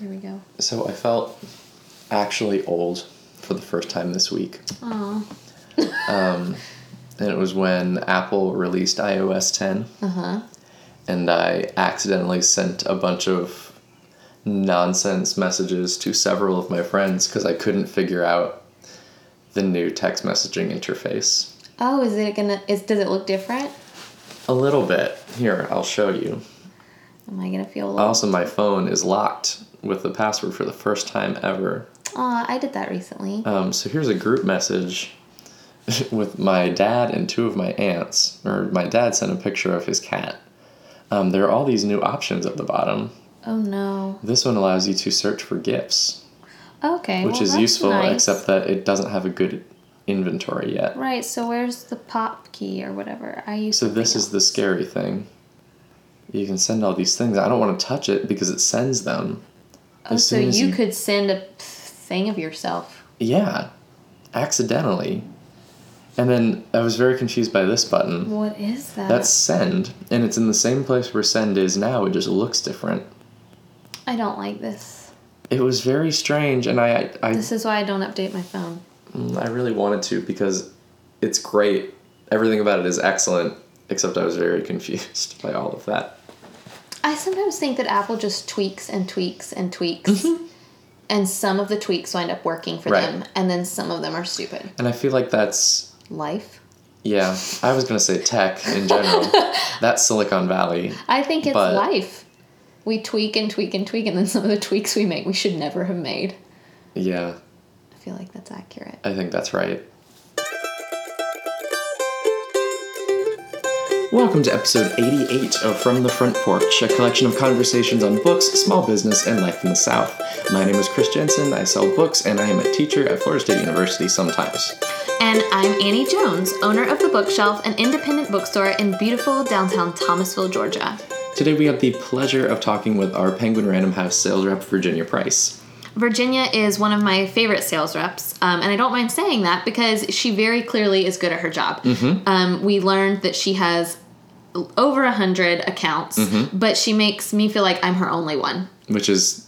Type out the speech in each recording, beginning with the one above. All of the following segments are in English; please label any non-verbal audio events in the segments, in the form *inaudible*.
Here we go. So I felt actually old for the first time this week. Oh. Um, and it was when Apple released iOS 10. Uh huh. And I accidentally sent a bunch of nonsense messages to several of my friends because I couldn't figure out the new text messaging interface. Oh, is it gonna? Is does it look different? A little bit. Here, I'll show you. Am I gonna feel? Also, my phone is locked with the password for the first time ever. Aw, I did that recently. Um, so here's a group message *laughs* with my dad and two of my aunts. Or my dad sent a picture of his cat. Um, there are all these new options at the bottom. Oh no. This one allows you to search for gifts, Okay. which well, is useful, nice. except that it doesn't have a good inventory yet. Right. So where's the pop key or whatever? I use. So this is the scary thing. You can send all these things. I don't want to touch it because it sends them. Oh, as so you you- could send a thing of yourself. Yeah, accidentally. And then I was very confused by this button. What is that? That's send, and it's in the same place where send is now. It just looks different. I don't like this. It was very strange, and I I, This is why I don't update my phone. Mm, I really wanted to because it's great. Everything about it is excellent, except I was very *laughs* confused by all of that. I sometimes think that Apple just tweaks and tweaks and tweaks. Mm-hmm. And some of the tweaks wind up working for Right. them, and then some of them are stupid. And I feel like that's Life. yeah. I was gonna say tech in general. *laughs* that's Silicon Valley. I think it's But- life. We tweak and tweak and tweak, and then some of the tweaks we make we should never have made. Yeah, I feel like that's accurate. I think that's right. Welcome to episode 88 of From the Front Porch, a collection of conversations on books, small business, and life in the South. My name is Chris Jensen. I sell books, and I am a teacher at Florida State University sometimes. And I'm Annie Jones, owner of The Bookshelf, an independent bookstore in beautiful downtown Thomasville, Georgia. Today we have the pleasure of talking with our Penguin Random House sales rep, Virginia Price. Virginia is one of my favorite sales reps, um, and I don't mind saying that because she very clearly is good at her job. Um, we learned that she has over a hundred accounts, but she makes me feel like I'm her only one. which is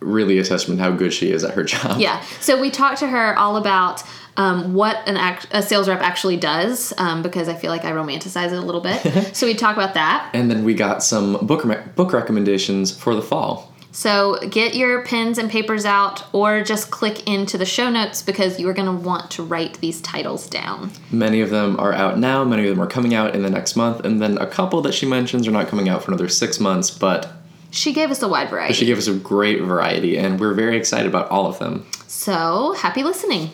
really a testament to how good she is at her job. Yeah. So we talked to her all about um, what an act- a sales rep actually does um, because I feel like I romanticize it a little bit. *laughs* so we talk about that. And then we got some book re- book recommendations for the fall. So get your pens and papers out or just click into the show notes because you are going to want to write these titles down. Many of them are out now, many of them are coming out in the next month, and then a couple that she mentions are not coming out for another six months, but She gave us a wide variety. she gave us a great variety, and we're very excited about all of them. So happy listening.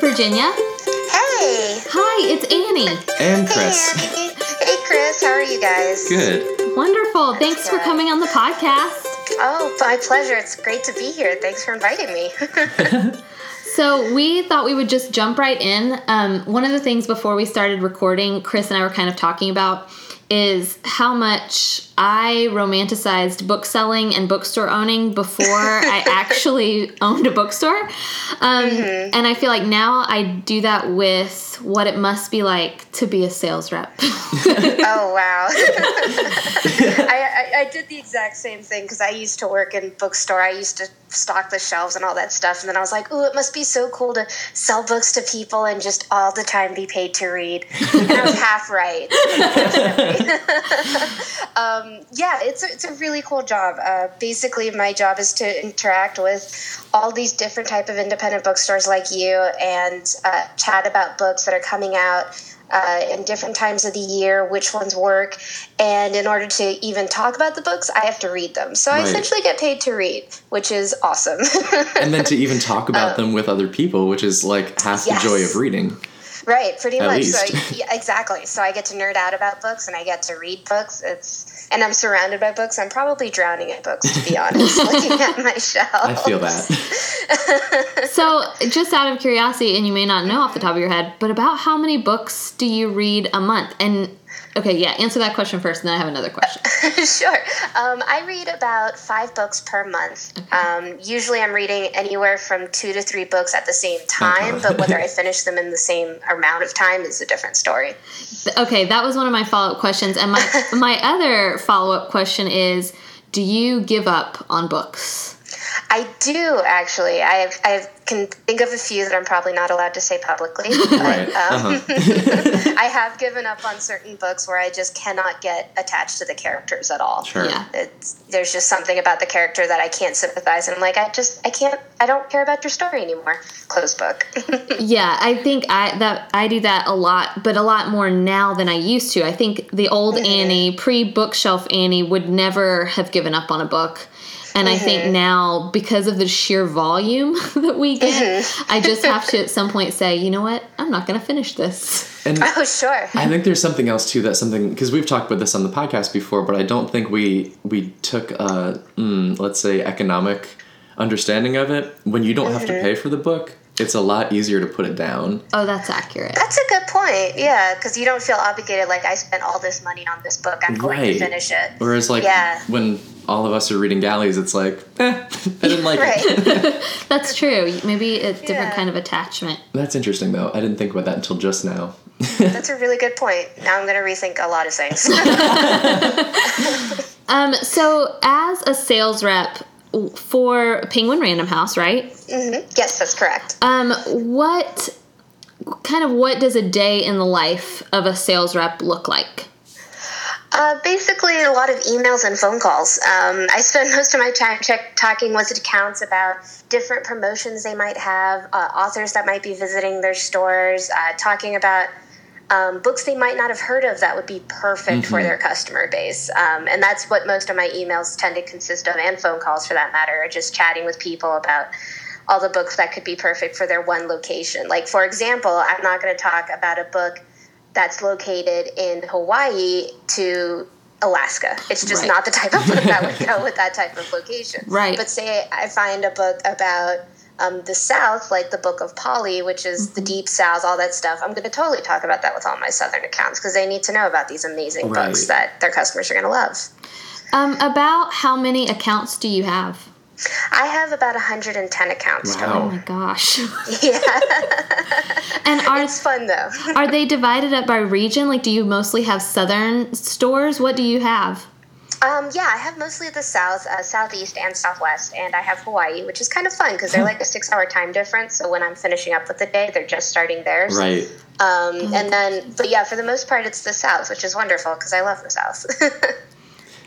Virginia. Hey! Hi, it's Annie. And Hey, Chris. Annie. Hey, Chris. How are you guys? Good. Wonderful. Thanks for coming on the podcast. Oh, my pleasure. It's great to be here. Thanks for inviting me. *laughs* So we thought we would just jump right in. Um, one of the things before we started recording, Chris and I were kind of talking about is how much I romanticized book selling and bookstore owning before *laughs* I actually owned a bookstore. Um, And I feel like now I do that with what it must be like to be a sales rep. *laughs* oh, wow. *laughs* I, I, I did the exact same thing because I used to work in bookstore. I used to stock the shelves and all that stuff. And then I was like, oh, it must be so cool to sell books to people and just all the time be paid to read. And I was half right. *laughs* um, yeah, it's a, it's a really cool job. Uh, basically, my job is to interact with all these different type of independent bookstores like you and uh, chat about books that are coming out uh, in different times of the year, which ones work. And in order to even talk about the books, I have to read them. So I essentially get paid to read, which is awesome. And then to *laughs* even talk about them with other people, which is like half Yes. the joy of reading. Right, pretty At much. least. So yeah, exactly. So I get to nerd out about books and I get to read books. It's and I'm surrounded by books. I'm probably drowning in books to be *laughs* honest, looking at my shelf. I feel that. *laughs* so, just out of curiosity, and you may not know off the top of your head, but about how many books do you read a month? And okay, yeah, answer that question first, and then I have another question. *laughs* sure. Um, I read about five books per month. Um, usually I'm reading anywhere from two to three books at the same time, but whether I *laughs* finish them in the same amount of time is a different story. Okay, that was one of my follow up questions. And my *laughs* my other follow up question is do you give up on books? I do actually. I I can think of a few that I'm probably not allowed to say publicly. *laughs* But, Right. um, Uh-huh. *laughs* I have given up on certain books where I just cannot get attached to the characters at all. Sure. Yeah. It's, there's just something about the character that I can't sympathize, and I'm like, I just, I can't, I don't care about your story anymore. Close book. *laughs* Yeah, I think I that I do that a lot, but a lot more now than I used to. I think the old Annie, pre bookshelf Annie, would never have given up on a book. And I think uh-huh. now, because of the sheer volume *laughs* that we get, uh-huh. I just have to *laughs* at some point say, you know what, I'm not going to finish this. And oh, sure. I think there's something else too. That's something because we've talked about this on the podcast before, but I don't think we we took a mm, let's say economic understanding of it. When you don't have to mm-hmm. pay for the book, it's a lot easier to put it down. Oh, that's accurate. That's a good point. Yeah, because you don't feel obligated. Like I spent all this money on this book. I'm going Right. to finish it. Whereas like Yeah. when all of us are reading galleys, it's like, eh, *laughs* I didn't like it. *laughs* *laughs* That's true. Maybe it's a different Yeah. kind of attachment. That's interesting though. I didn't think about that until just now. That's a really good point. Now I'm going to rethink a lot of things. Um, so as a sales rep for Penguin Random House, right? yes, that's correct. Um, what kind of what does a day in the life of a sales rep look like? Uh, basically, a lot of emails and phone calls. Um, I spend *laughs* most of my time check, talking with accounts about different promotions they might have, uh, authors that might be visiting their stores, uh, talking about um, books they might not have heard of that would be perfect for their customer base. Um, and that's what most of my emails tend to consist of, and phone calls for that matter, are just chatting with people about all the books that could be perfect for their one location. Like, for example, I'm not going to talk about a book that's located in Hawaii to Alaska. It's just Right. not the type of book that would *laughs* go with that type of location. Right. But say I find a book about um, the South, like the Book of Polly, which is Mm-hmm. the Deep South, all that stuff. I'm going to totally talk about that with all my Southern accounts because they need to know about these amazing Right. books that their customers are going to love. Um, about how many accounts do you have? I have about 110 accounts Wow. Oh my gosh! *laughs* Yeah, And are it's fun though. are they divided up by region? Like, do you mostly have southern stores? What do you have? Um, yeah, I have mostly the south, uh, southeast, and southwest, and I have Hawaii, which is kind of fun because they're *laughs* like a six-hour time difference. So when I'm finishing up with the day, they're just starting theirs. Right. Um, and then, but yeah, for the most part, it's the south, which is wonderful because I love the south. *laughs*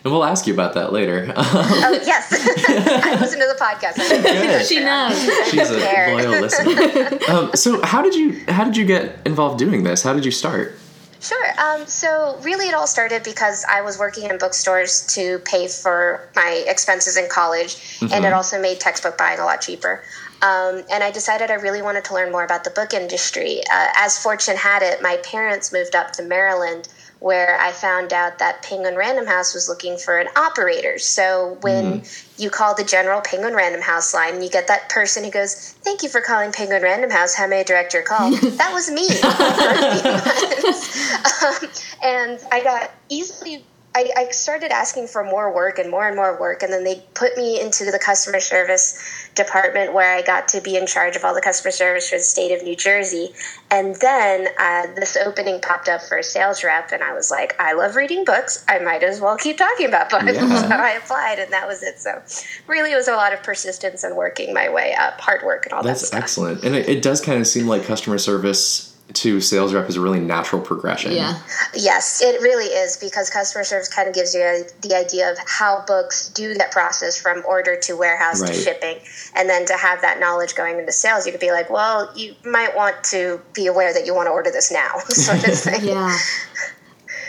And we'll ask you about that later. *laughs* oh yes, I listen to the podcast. Good. She knows. She's a loyal listener. Um, so how did you how did you get involved doing this? How did you start? Sure. Um, so really, it all started because I was working in bookstores to pay for my expenses in college, and it also made textbook buying a lot cheaper. Um, and I decided I really wanted to learn more about the book industry. Uh, as fortune had it, my parents moved up to Maryland, where I found out that Penguin Random House was looking for an operator. So when you call the general Penguin Random House line, you get that person who goes, "Thank you for calling Penguin Random House. How may I direct your call?" *laughs* that was me. *laughs* *laughs* um, and I got easily. I, I started asking for more work and more and more work, and then they put me into the customer service department where I got to be in charge of all the customer service for the state of New Jersey. And then uh, this opening popped up for a sales rep, and I was like, I love reading books. I might as well keep talking about books. Yeah. *laughs* So I applied, and that was it. So really, it was a lot of persistence and working my way up, hard work, and all that That's excellent. And it, it does kind of seem like customer service to sales rep is a really natural progression. Yeah. Yes, it really is because customer service kind of gives you a, the idea of how books do that process from order to warehouse Right. to shipping. And then to have that knowledge going into sales, you could be like, well, you might want to be aware that you want to order this now, *laughs* sort of thing. Yeah.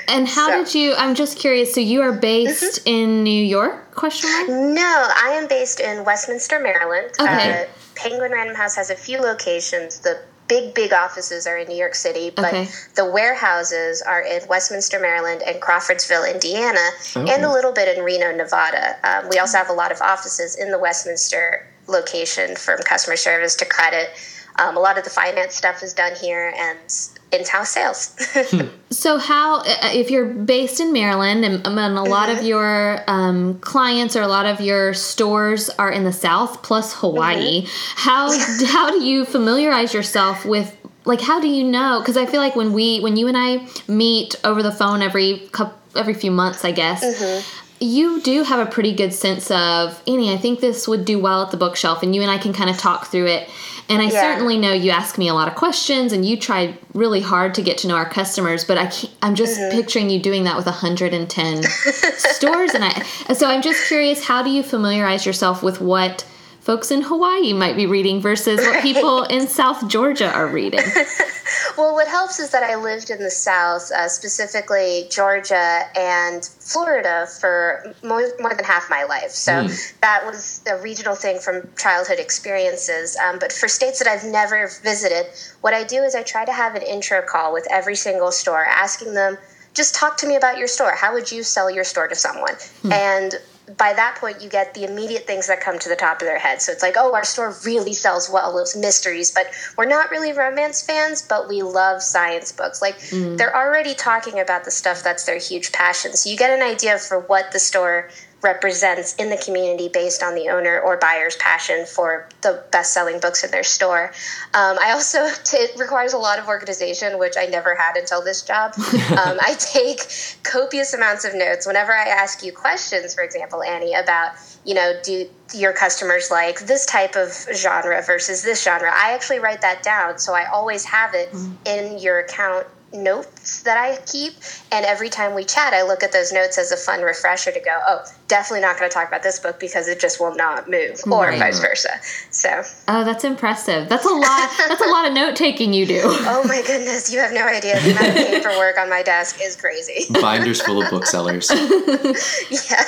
And how So- did you? I'm just curious. So you are based in New York? Question mark. No, I am based in Westminster, Maryland. Okay. Uh, Penguin Random House has a few locations. The big, big offices are in New York City, but Okay. the warehouses are in Westminster, Maryland, and Crawfordsville, Indiana, and a little bit in Reno, Nevada. Um, we also have a lot of offices in the Westminster location from customer service to credit. Um, a lot of the finance stuff is done here and in-house sales. *laughs* So how, uh, if you're based in Maryland, and, um, and a lot of your um, clients or a lot of your stores are in the South, plus Hawaii, how how do you familiarize yourself with? Like, how do you know? Because I feel like when we, when you and I meet over the phone every couple, every few months, I guess, you do have a pretty good sense of Annie. I think this would do well at the bookshelf, and you and I can kind of talk through it. And I Yeah. certainly know you ask me a lot of questions, and you try really hard to get to know our customers. But I can't, I'm just Mm-hmm. picturing you doing that with 110 *laughs* stores, and I. So I'm just curious, how do you familiarize yourself with what? Folks in Hawaii might be reading versus what people in South Georgia are reading. *laughs* Well, what helps is that I lived in the South, uh, specifically Georgia and Florida, for more, more than half my life. So that was a regional thing from childhood experiences. Um, but for states that I've never visited, what I do is I try to have an intro call with every single store, asking them, just talk to me about your store. How would you sell your store to someone? And by that point, you get the immediate things that come to the top of their head. So it's like, oh, our store really sells well those mysteries, but we're not really romance fans, but we love science books. Like mm. they're already talking about the stuff that's their huge passion. So you get an idea for what the store represents in the community based on the owner or buyer's passion for the best-selling books in their store. Um, I also *laughs* it requires a lot of organization, which I never had until this job. *laughs* um, I take copious amounts of notes whenever I ask you questions. For example, Annie, about you know, do your customers like this type of genre versus this genre? I actually write that down, so I always have it in your account notes that I keep. And every time we chat, I look at those notes as a fun refresher to go, oh, definitely not going to talk about this book because it just will not move, or Right. vice versa. So, Oh, that's impressive. That's a lot. That's a lot of note taking you do. *laughs* oh my goodness, you have no idea. The amount of paperwork on my desk is crazy. Binders full of *laughs* booksellers. yeah.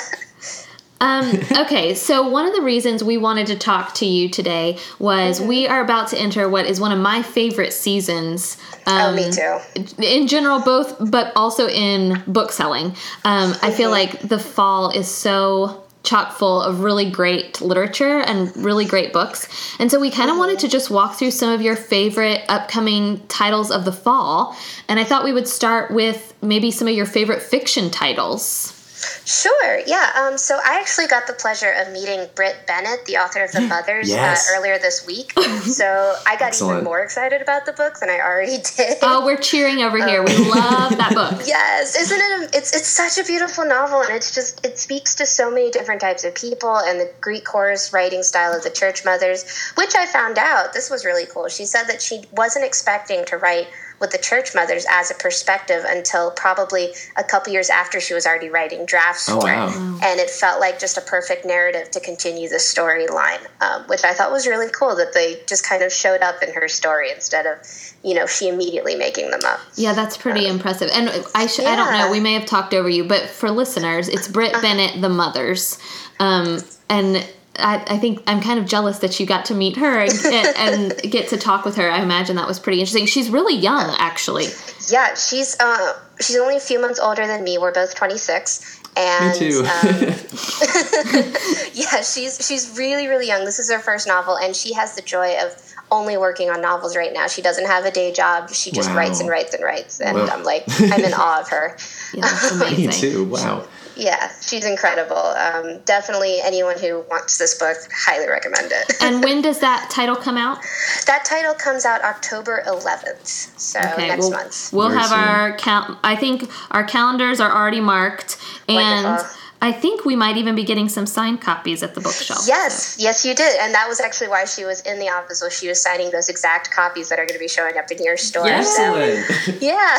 Um, *laughs* okay, so one of the reasons we wanted to talk to you today was Mm-hmm. we are about to enter what is one of my favorite seasons. Um, Oh, me too. In general, both, but also in book selling. Um, I feel like the fall is so chock full of really great literature and really great books. And so we kind of wanted to just walk through some of your favorite upcoming titles of the fall. And I thought we would start with maybe some of your favorite fiction titles. Sure, yeah. Um, so I actually got the pleasure of meeting Brit Bennett, the author of The *gasps* Mothers, Yes. uh, earlier this week. *laughs* so I got Excellent. even more excited about the book than I already *laughs* did. Oh, we're cheering over here. We love that book. *laughs* Yes, isn't it? A, it's it's such a beautiful novel, and it's just it speaks to so many different types of people and the Greek chorus writing style of the Church Mothers, which I found out this was really cool. She said that she wasn't expecting to write with the Church Mothers as a perspective until probably a couple years after she was already writing drafts Oh, for wow. it, and it felt like just a perfect narrative to continue the storyline, um, which I thought was really cool that they just kind of showed up in her story instead of you know she immediately making them up. Yeah, that's pretty impressive. And I sh- I don't know, Uh-huh. we may have talked over you, but for listeners, it's Brit Bennett, the Mothers. Um, and I, I think I'm kind of jealous that you got to meet her *laughs* and, and get to talk with her. I imagine that was pretty interesting. She's really young, actually. Yeah, she's uh, she's only a few months older than me. We're both 26. And Me too. um, *laughs* *laughs* yeah, she's she's really really young. This is her first novel, and she has the joy of only working on novels right now. She doesn't have a day job. She just Wow. writes and writes and writes, and Well. I'm like *laughs* I'm in awe of her. Yeah. *laughs* Me too. Wow. Yeah, she's incredible. Um, definitely, anyone who wants this book, highly recommend it. And when *laughs* does that title come out? that title comes out October 11th, so next we'll, month. we'll Very have soon. our count. I think our calendars are already marked, and Wonderful. I think we might even be getting some signed copies at the bookshelf. Yes, yes, you did, and that was actually why she was in the office. Was she was signing those exact copies that are going to be showing up in your store? Yes. *laughs* So, yeah,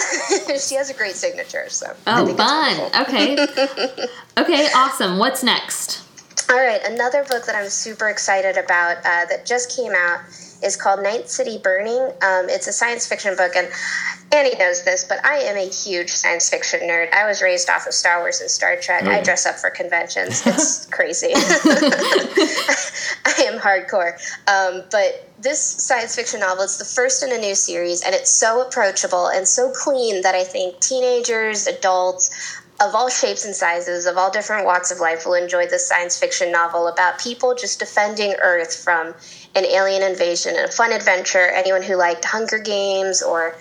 *laughs* she has a great signature. So Oh, fun. Okay. *laughs* okay, awesome. What's next? All right, another book that I'm super excited about uh, that just came out is called Nine City Burning. Um, it's a science fiction book, and Annie knows this, but I am a huge science fiction nerd. I was raised off of Star Wars and Star Trek. Oh, I dress up for conventions. *laughs* It's crazy. *laughs* *laughs* I am hardcore. Um, but this science fiction novel is the first in a new series, and it's so approachable and so clean that I think teenagers, adults, of all shapes and sizes, of all different walks of life, will enjoy this science fiction novel about people just defending Earth from an alien invasion. And a fun adventure. Anyone who liked Hunger Games or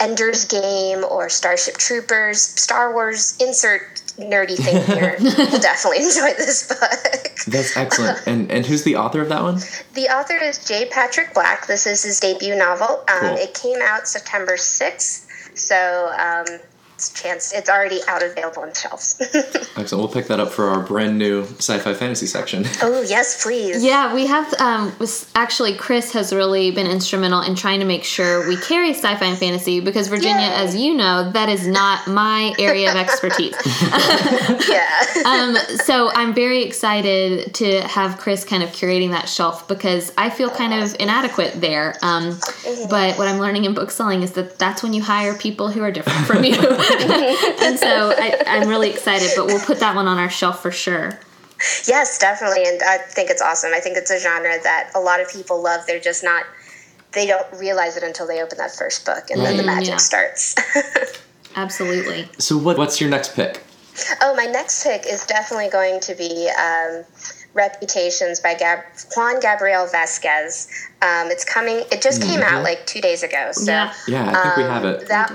Ender's Game or Starship Troopers, Star Wars, insert nerdy thing *laughs* here, will definitely enjoy this book. That's excellent. And and who's the author of that one? The author is J. Patrick Black. This is his debut novel. Um, Cool. It came out September 6th. So, um, chance. It's already out available on shelves. *laughs* Excellent. We'll pick that up for our brand new sci-fi fantasy section. oh yes, please. Yeah, we have. Um, actually, Chris has really been instrumental in trying to make sure we carry sci-fi and fantasy because Virginia, Yay. as you know, that is not my area of expertise. *laughs* Yeah. *laughs* um, so I'm very excited to have Chris kind of curating that shelf because I feel kind of inadequate there. Um, but what I'm learning in book selling is that that's when you hire people who are different from you. *laughs* and so I, I'm really excited, but we'll put that one on our shelf for sure. Yes, definitely, and I think it's awesome. I think it's a genre that a lot of people love. They're just not. They don't realize it until they open that first book, and then the Mm, magic yeah. starts. *laughs* Absolutely. So what what's your next pick? oh, my next pick is definitely going to be um, Reputations by Gab- Juan Gabriel Vasquez. Um, it's coming. It just came out like two days ago. So Yeah. Yeah, I think we um, have it. That,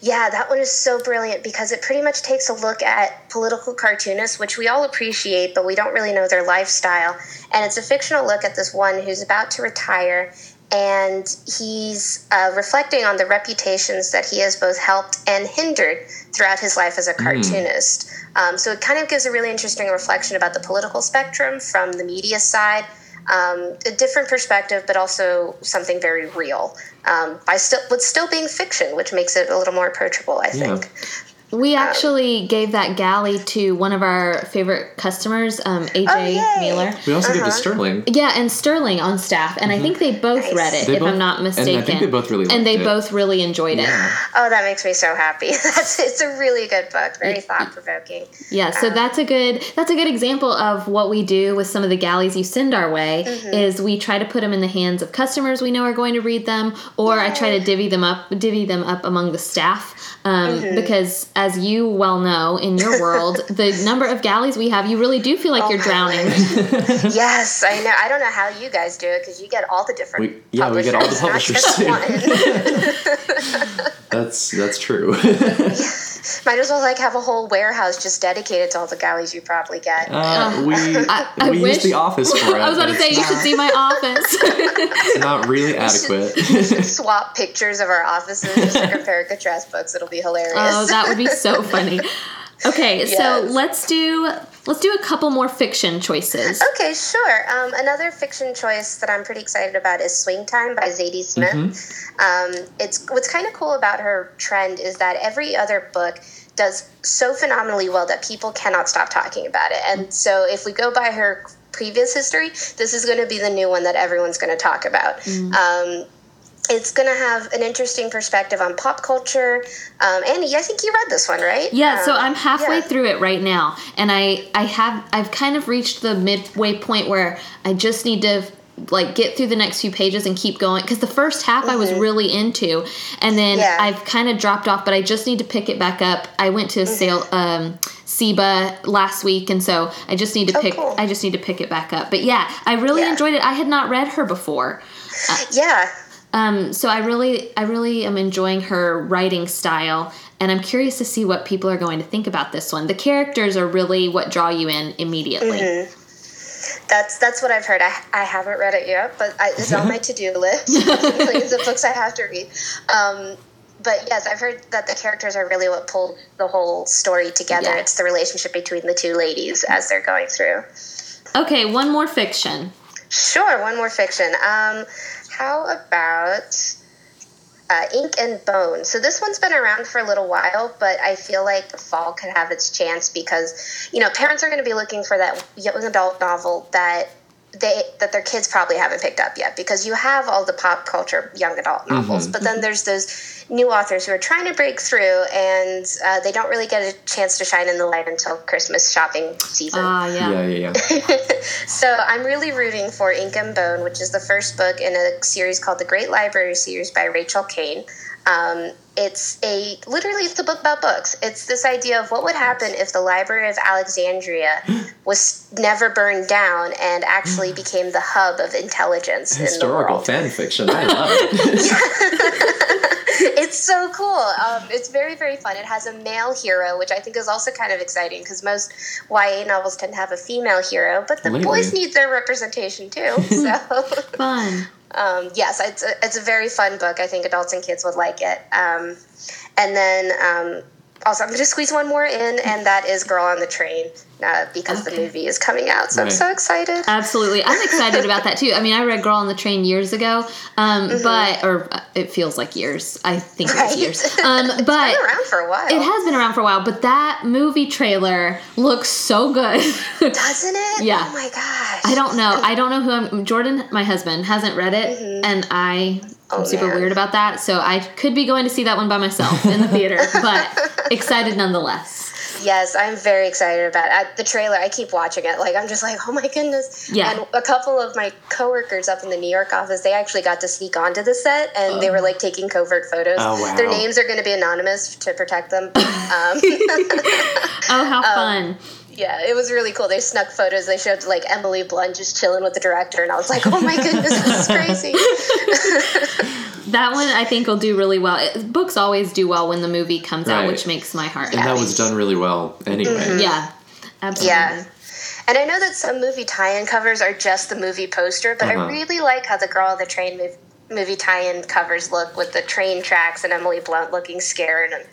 yeah, that one is so brilliant because it pretty much takes a look at political cartoonists, which we all appreciate, but we don't really know their lifestyle. And it's a fictional look at this one who's about to retire, and he's uh, reflecting on the reputations that he has both helped and hindered throughout his life as a cartoonist. Um, so it kind of gives a really interesting reflection about the political spectrum from the media side um, a different perspective, but also something very real. Um, by still, with still being fiction, which makes it a little more approachable, I Yeah. think. We actually gave that galley to one of our favorite customers, um, AJ Oh, yay. Mailer. We also Uh-huh. give to Sterling. Yeah, and Sterling on staff, and I think they both Nice. read it, They if both- I'm not and I mistaken. think they both really and they it. both really enjoyed it. Oh, that makes me so happy. *laughs* That's it's a really good book, very thought provoking. Yeah, so that's a good that's a good example of what we do with some of the galleys you send our way. Mm-hmm. Is we try to put them in the hands of customers we know are going to read them, or I try to divvy them up divvy them up among the staff. Um, Mm-hmm. Because as you well know, in your *laughs* world, the number of galleys we have, you really do feel like Oh you're drowning. *laughs* yes, I know. I don't know how you guys do it because you get all the different. We- yeah, we get all the not publishers, too. *laughs* That's that's true. Might as well like have a whole warehouse just dedicated to all the galleys you probably get. Uh, we *laughs* I, I we wish use the office for it. I was about to say it's you should see my office. *laughs* It's not really adequate. *laughs* Swap pictures of our offices just to compare and contrast books. It'll be hilarious. oh, that would be so funny. Okay, so let's do let's do a couple more fiction choices. Okay, sure. Um, another fiction choice that I'm pretty excited about is Swing Time by Zadie Smith. Um, it's what's kind of cool about her trend is that every other book does so phenomenally well that people cannot stop talking about it. And so if we go by her previous history, this is going to be the new one that everyone's going to talk about. Um, it's going to have an interesting perspective on pop culture. Um, Annie, I think you read this one, right? Yeah, so Um, I'm halfway yeah. through it right now, and I I have I've kind of reached the midway point where I just need to like get through the next few pages and keep going because the first half I was really into, and then Mm-hmm. Yeah. I've kind of dropped off, but I just need to pick it back up. I went to a sale um SIBA last week, and so I just need to Oh, pick cool. I just need to pick it back up. But yeah, I really Yeah. enjoyed it. I had not read her before. Yeah. Um, so I really, I really am enjoying her writing style, and I'm curious to see what people are going to think about this one. The characters are really what draw you in immediately. Mm-hmm. That's that's what I've heard. I, I haven't read it yet, but I, it's on my *laughs* to do list. Millions of books I have to read. Um, but yes, I've heard that the characters are really what pulled the whole story together. Yeah. It's the relationship between the two ladies as they're going through. Okay, one more fiction. Sure, one more fiction. Um, how about uh, Ink and Bone? So this one's been around for a little while, but I feel like fall could have its chance because you know parents are going to be looking for that young adult novel that they that their kids probably haven't picked up yet because you have all the pop culture young adult novels, but then there's those new authors who are trying to break through and uh, they don't really get a chance to shine in the light until Christmas shopping season. Ah, yeah. Yeah, yeah, yeah. *laughs* So I'm really rooting for Ink and Bone, which is the first book in a series called the Great Library Series by Rachel Caine. Um, it's a literally it's a book about books. It's this idea of what would happen if the Library of Alexandria was never burned down and actually became the hub of intelligence in the Historical world. fan fiction. I love it. *laughs* it's so cool. Um, it's very, very fun. It has a male hero, which I think is also kind of exciting because most YA novels tend to have a female hero, but the Lately. boys need their representation too. *laughs* So, Fun. Um, yes, it's a, it's a very fun book. I think adults and kids would like it. Um, and then um, also, I'm going to squeeze one more in, and that is Girl on the Train uh, because the movie is coming out. So I'm so excited. Absolutely. I'm excited about that too. I mean, I read Girl on the Train years ago, um, but, or uh, it feels like years. I think it was Mm-hmm. Years. *laughs* Um, It's but been around for a while. it has been around for a while, but that movie trailer looks so good. Doesn't it? *laughs* Yeah. Oh my gosh. I don't know. I don't know who I'm. Jordan, my husband, hasn't read it, and I am Mm-hmm. Oh, super man. weird about that. So I could be going to see that one by myself in the theater, *laughs* but excited nonetheless. Yes, I'm very excited about it. I, the trailer. I keep watching it. Like I'm just like, oh my goodness. Yeah. And a couple of my coworkers up in the New York office, they actually got to sneak onto the set, and they were like taking covert photos. Oh, wow. Their names are going to be anonymous to protect them. um, *laughs* *laughs* Oh, how fun! Yeah, it was really cool. They snuck photos. They showed like Emily Blunt just chilling with the director, and I was like, oh my goodness, this is crazy. *laughs* That one I think will do really well. It, books always do well when the movie comes out, which makes my heart. And that was done really well anyway. Mm-hmm. Yeah, absolutely. Yeah. And I know that some movie tie-in covers are just the movie poster, but Uh-huh. I really like how the Girl on the Train mov- movie tie-in covers look with the train tracks and Emily Blunt looking scared, and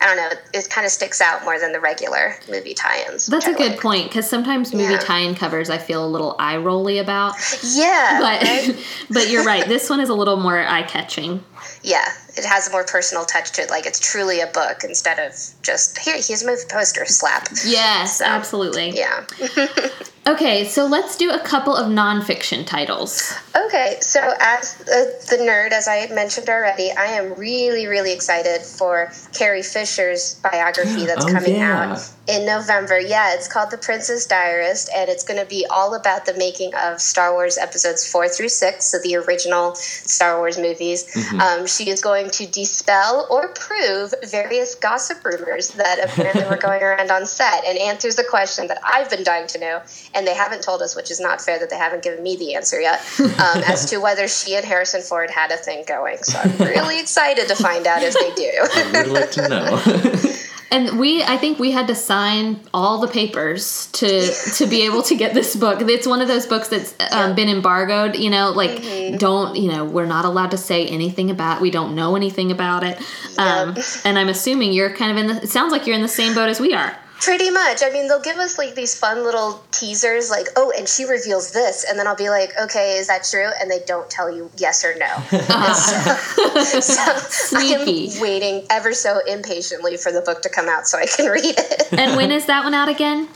I don't know, it, it kind of sticks out more than the regular movie tie-ins. That's a good like. point because sometimes movie Yeah. tie-in covers I feel a little eye rolly about, Yeah, but right? *laughs* but you're right. This one is a little more eye-catching. Yeah, it has a more personal touch to it. Like it's truly a book instead of just here. Here's a movie poster. Slap. Yes, So, absolutely. Yeah. *laughs* Okay, so let's do a couple of nonfiction titles. Okay, so as the, the nerd, as I had mentioned already, I am really, really excited for Carrie Fisher's biography *gasps* that's Oh, coming yeah. out in November. Yeah, it's called The Princess Diarist, and it's going to be all about the making of Star Wars episodes four through six, so the original Star Wars movies. Mm-hmm. Um, she is going to dispel or prove various gossip rumors that apparently were going around on set and answers a question that I've been dying to know, and they haven't told us, which is not fair that they haven't given me the answer yet, um, *laughs* as to whether she and Harrison Ford had a thing going. So I'm really excited to find out if they do. *laughs* I would like to know. *laughs* And we, I think we had to sign all the papers to to be able to get this book. It's one of those books that's um, been embargoed. You know, like Mm-hmm. don't you know we're not allowed to say anything about. We don't know anything about it. Um, and I'm assuming you're kind of in the. It sounds like you're in the same boat as we are. Pretty much. I mean, they'll give us like these fun little teasers, like, oh, and she reveals this. And then I'll be like, okay, is that true? And they don't tell you yes or no. And *laughs* so, *laughs* so I am waiting ever so impatiently for the book to come out so I can *laughs* read it. And when is that one out again?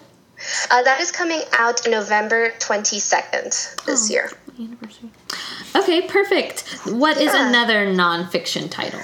Uh, that is coming out November 22nd this year. Anniversary. Okay, perfect. What is Yeah. another nonfiction title?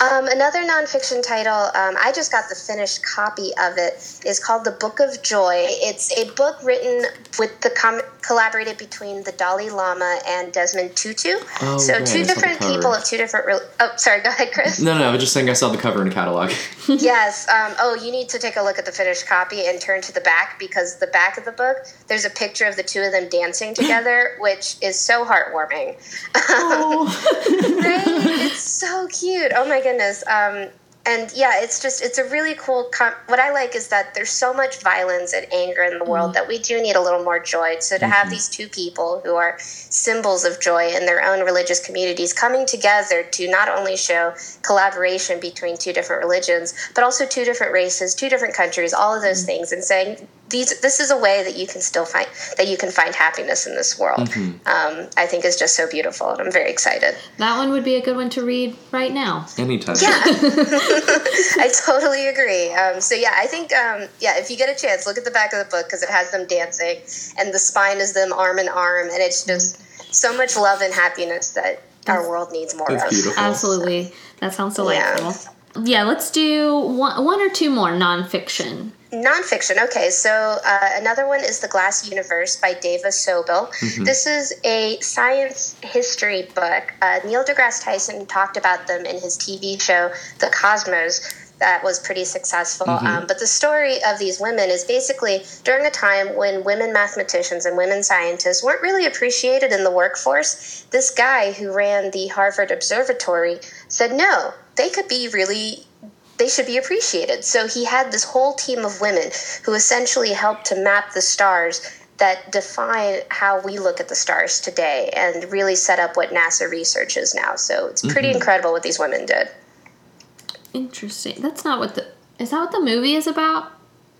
Um, another nonfiction title, um, I just got the finished copy of it, is called The Book of Joy. It's a book written with the com- collaborated between the Dalai Lama and Desmond Tutu. Oh, so right, two different people of two different. Re- oh, sorry. Go ahead, Chris. no, no, I was just saying I saw the cover in a catalog. *laughs* yes. Um, oh, you need to take a look at the finished copy and turn to the back because the back of the book there's a picture of the two of them dancing together, *gasps* which is so heartwarming. Oh. *laughs* right? It's so cute. Oh my goodness. Um, and yeah, it's just it's a really cool. Com- what I like is that there's so much violence and anger in the world mm-hmm. that we do need a little more joy. So to have mm-hmm. these two people who are symbols of joy in their own religious communities coming together to not only show collaboration between two different religions, but also two different races, two different countries, all of those mm-hmm. things, and saying these this is a way that you can still find that you can find happiness in this world. Um, I think is just so beautiful, and I'm very excited. That one would be a good one to read right now. Anytime. Yeah, *laughs* *laughs* I totally agree. Um, so yeah, I think um, yeah, if you get a chance, look at the back of the book because it has them dancing, and the spine is them arm in arm, and it's just so much love and happiness that our world needs more That's of. beautiful. Absolutely. That sounds Yeah. delightful. Yeah, let's do one, one or two more nonfiction. Nonfiction. Okay, so uh, another one is The Glass Universe by Dava Sobel. This is a science history book. Uh, Neil deGrasse Tyson talked about them in his TV show, The Cosmos. That was pretty successful. Um, but the story of these women is basically during a time when women mathematicians and women scientists weren't really appreciated in the workforce. This guy who ran the Harvard Observatory said, no, they could be really they should be appreciated. So he had this whole team of women who essentially helped to map the stars that define how we look at the stars today and really set up what NASA research is now. So it's pretty mm-hmm. incredible what these women did. Interesting. That's not what the Is that what the movie is about?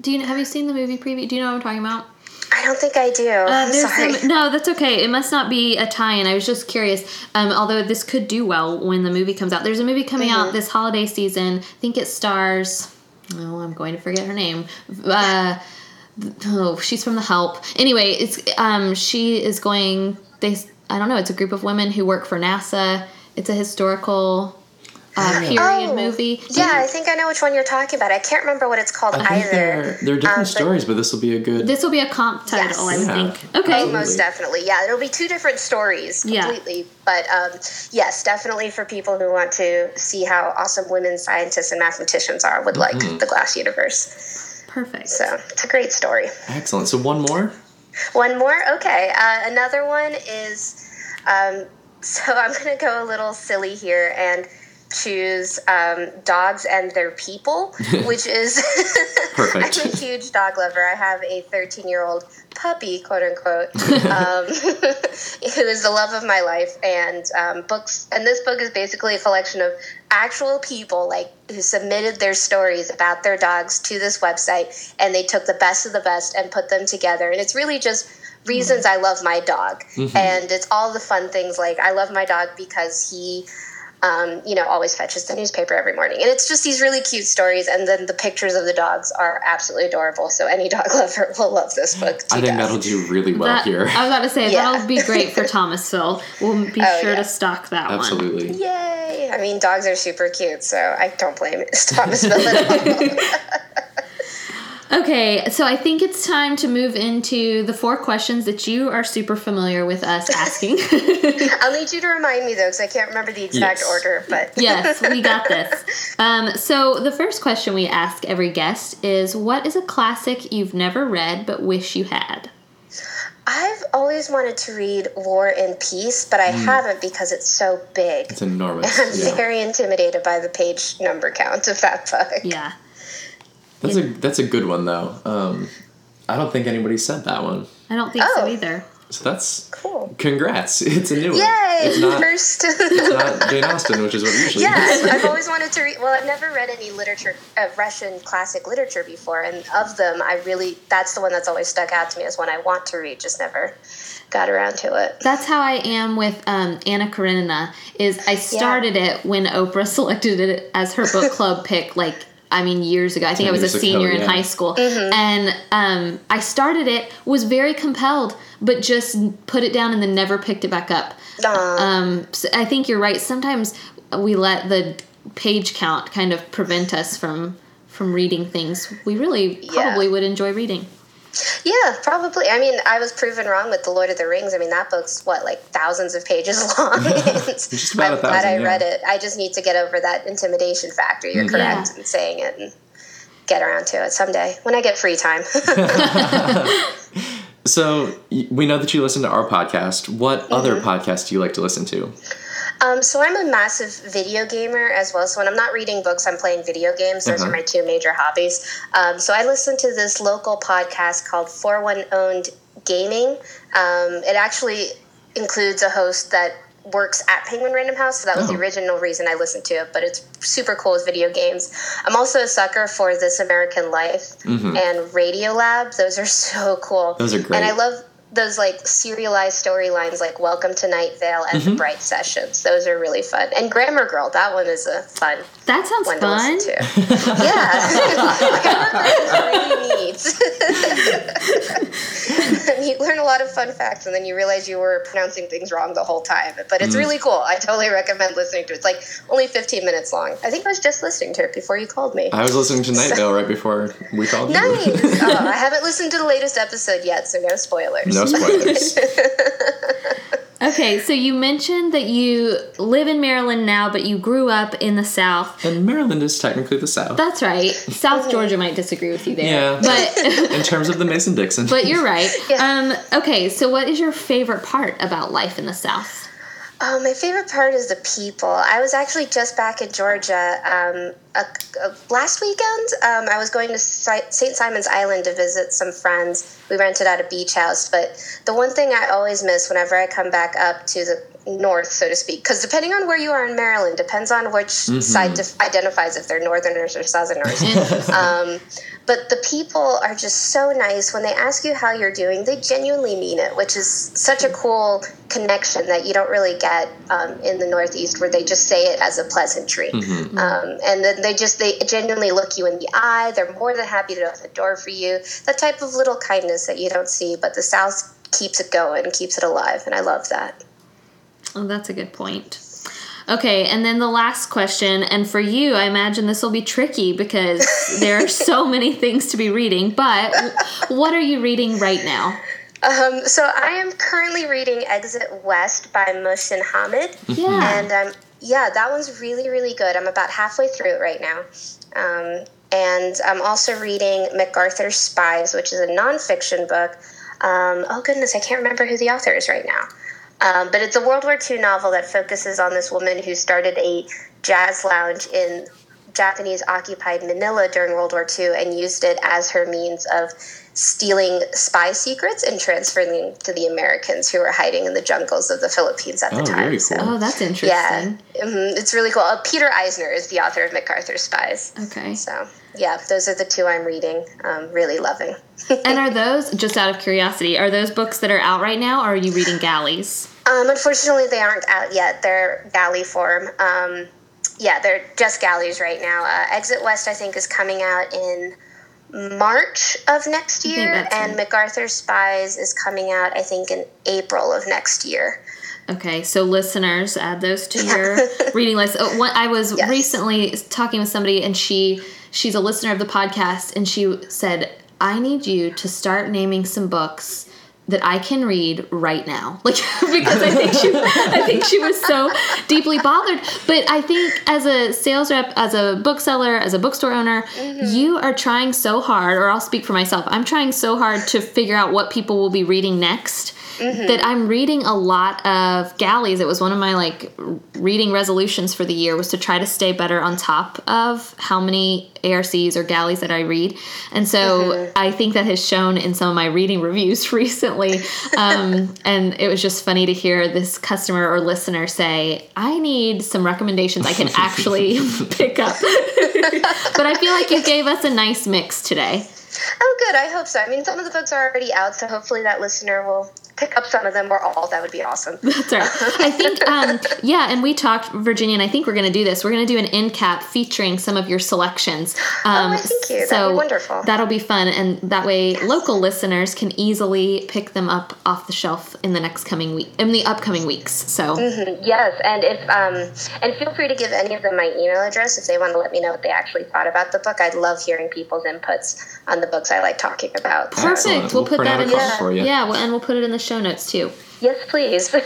Do you have you seen the movie preview? Do you know what I'm talking about? I don't think I do. Uh, sorry. some, no, that's okay. It must not be a tie-in. I was just curious. Um, although this could do well when the movie comes out. There's a movie coming Mm-hmm. out this holiday season. I think it stars. Oh, I'm going to forget her name. Uh, oh, she's from The Help. Anyway, it's um, she is going. They I don't know. It's a group of women who work for NASA. It's a historical uh, period Oh, movie. Yeah, I think I know which one you're talking about. I can't remember what it's called I either. they're, they're different Um, but- stories, but this will be a good. This will be a comp title, I Yeah. think. Okay. Oh, most definitely. Yeah, it'll be two different stories Yeah. completely. But um, yes, definitely for people who want to see how awesome women scientists and mathematicians are, would like the Glass Universe. Perfect. So it's a great story. Excellent. So one more. One more? Okay. Uh, another one is um, *laughs* so I'm going to go a little silly here and choose um, dogs and their people, *laughs* which is *laughs* Perfect. I'm a huge dog lover. I have a 13 year old puppy, quote unquote, *laughs* um, who is the love of my life. And um, books, and this book is basically a collection of actual people like who submitted their stories about their dogs to this website, and they took the best of the best and put them together. And it's really just reasons I love my dog, and it's all the fun things like I love my dog because he um, you know, always fetches the newspaper every morning. And it's just these really cute stories. And then the pictures of the dogs are absolutely adorable. So any dog *laughs* lover will love this book. To I think death. that'll do really well That- here. I was about to say Yeah. that'll be great for *laughs* Thomasville. We'll be Oh, sure yeah. to stock that one. Absolutely. Yay! I mean, dogs are super cute, so I don't blame *laughs* Thomasville at all. Okay, so I think it's time to move into the four questions that you are super familiar with us *laughs* asking. *laughs* I'll need you to remind me though, because I can't remember the exact Yes. order. But *laughs* yes, we got this. Um, so the first question we ask every guest is, "What is a classic you've never read but wish you had?" I've always wanted to read War and Peace, but I haven't because it's so big. It's enormous. I'm Yeah. very intimidated by the page number count of that book. Yeah, That's a that's a good one though. Um, I don't think anybody said that one. I don't think so Oh. either. So that's Cool. congrats. *laughs* It's a new one. Yay! It's not First. it's not Jane Austen, which is what you usually Yes, is. I've always *laughs* wanted to read. Well, I've never read any literature, uh, Russian classic literature before, and of them, I really that's the one that's always stuck out to me as one I want to read, just never got around to it. That's how I am with um, Anna Karenina. Is I started it when Oprah *laughs* selected it as her book club pick, like I mean years ago. I think I was a years ago, senior in high school, and um, I started it, was very compelled, but just put it down and then never picked it back up. Aw. Um, so I think you're right. Sometimes we let the page count kind of prevent us from from reading things we really Yeah. probably would enjoy reading. Yeah, probably. I mean, I was proven wrong with The Lord of the Rings. I mean, that book's what, like thousands of pages *laughs* long. *laughs* Just about I'm glad thousand, I yeah. read it. I just need to get over that intimidation factor. You're Mhm. correct in saying it and get around to it someday when I get free time. *laughs* So we know that you listen to our podcast. What Mm-hmm. other podcasts do you like to listen to? Um, so I'm a massive video gamer as well. So when I'm not reading books, I'm playing video games. Those Uh-huh. are my two major hobbies. Um, so I listen to this local podcast called For One Owned Gaming. Um, it actually includes a host that works at Penguin Random House. So that was the Oh. original reason I listened to it. But it's super cool with video games. I'm also a sucker for This American Life and Radiolab. Those are so cool. Those are great. And I love those like serialized storylines like Welcome to Night Vale and Mm-hmm. The Bright Sessions. Those are really fun. And Grammar Girl, that one is a fun That sounds one fun. to listen *laughs* to. yeah. Grammar Girl is really neat. you learn a lot of fun facts and then you realize you were pronouncing things wrong the whole time. But Mm. it's really cool. I totally recommend listening to it. It's like only 15 minutes long. I think I was just listening to it before you called me. I was listening to Night Vale right before we called you. Nice. *laughs* oh, I haven't listened to the latest episode yet, so no spoilers. no spoilers. *laughs* Okay, so you mentioned that you live in Maryland now, but you grew up in the South. and Maryland is technically the South. That's right. South Georgia might disagree with you there. Yeah. But *laughs* in terms of the Mason Dixon. but you're right. Yeah. Um, okay, so what is your favorite part about life in the South? Oh, my favorite part is the people. I was actually just back in Georgia um, a, a- last weekend. Um, I was going to St. Simon's Island to visit some friends. We rented out a beach house, but the one thing I always miss whenever I come back up to the north, so to speak. Because depending on where you are in Maryland, depends on which Mm-hmm. side def- identifies if they're Northerners or Southerners. *laughs* um, but the people are just so nice. When they ask you how you're doing, they genuinely mean it, which is such a cool connection that you don't really get um, in the Northeast, where they just say it as a pleasantry. Mm-hmm. Um, and then they just they genuinely look you in the eye. They're more than happy to open the door for you. That type of little kindness that you don't see, but the South keeps it going, keeps it alive, and I love that. Oh, that's a good point. Okay, and then the last question, and for you, I imagine this will be tricky because *laughs* there are so many things to be reading, but what are you reading right now? Um, so I am currently reading Exit West by Mohsin Hamid. Yeah. And um, yeah, that one's really, really good. I'm about halfway through it right now. Um, and I'm also reading MacArthur's Spies, which is a nonfiction book. Um, oh, goodness, I can't remember who the author is right now. Um, but it's a World War II novel that focuses on this woman who started a jazz lounge in Japanese occupied Manila during World War II and used it as her means of stealing spy secrets and transferring them to the Americans who were hiding in the jungles of the Philippines at the Oh, time. very So. Oh, that's interesting. yeah, mhm, it's really cool. Uh, Peter Eisner is the author of MacArthur's Spies. Okay. So, yeah, those are the two I'm reading. Um, really loving. *laughs* And are those, just out of curiosity, are those books that are out right now, or are you reading galleys? Um, unfortunately, they aren't out yet. They're galley form. Um, yeah, they're just galleys right now. Uh, Exit West, I think, is coming out in March of next year, and it. MacArthur Spies is coming out, I think, in April of next year. Okay, so listeners, add those to your *laughs* reading list. Oh, one, I was Yes. recently talking with somebody, and she she's a listener of the podcast, and she said, "I need you to start naming some books." That I can read right now, *laughs* like because I think she, I think she was so deeply bothered. But I think as a sales rep, as a bookseller, as a bookstore owner, mm-hmm. you are trying so hard. Or I'll speak for myself. I'm trying so hard to figure out what people will be reading next that I'm reading a lot of galleys. It was one of my like reading resolutions for the year was to try to stay better on top of how many ARCs or galleys that I read. And so I think that has shown in some of my reading reviews *laughs* recently. Um, and it was just funny to hear this customer or listener say, I need some recommendations I can *laughs* actually *laughs* pick up. but I feel like you gave us a nice mix today. Oh, good. I hope so. I mean, some of the books are already out, so hopefully that listener will pick up some of them or all. That would be awesome. *laughs* That's right. I think, um, yeah, and we talked, Virginia, and I think we're going to do this. We're going to do an end cap featuring some of your selections. *gasps* Um, Oh, thank you. That'd be wonderful. That'll be fun, and that way local listeners can easily pick them up off the shelf in the next coming week, in the upcoming weeks. So, Yes, and if um, and feel free to give any of them my email address if they want to let me know what they actually thought about the book. I'd love hearing people's inputs on the books I like talking about. perfect. Excellent. We'll We'll put that in a the copy for you. Yeah, and we'll put it in the show notes too. Yes, please. *laughs*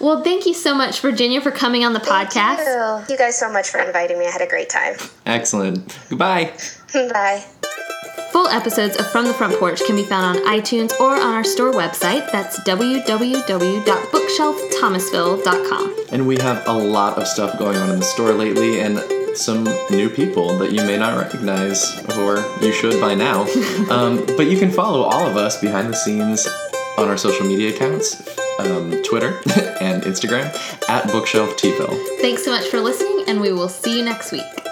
Well, thank you so much, Virginia, for coming on the podcast. Thank you. Thank you guys so much for inviting me. I had a great time. Excellent. Goodbye. *laughs* Bye. Full episodes of From the Front Porch can be found on iTunes or on our store website. That's www.bookshelfthomasville.com. And we have a lot of stuff going on in the store lately and some new people that you may not recognize, or you should by now. *laughs* um, but you can follow all of us behind the scenes on our social media accounts um, Twitter *laughs* and Instagram at Bookshelf. Thanks so much for listening, and we will see you next week.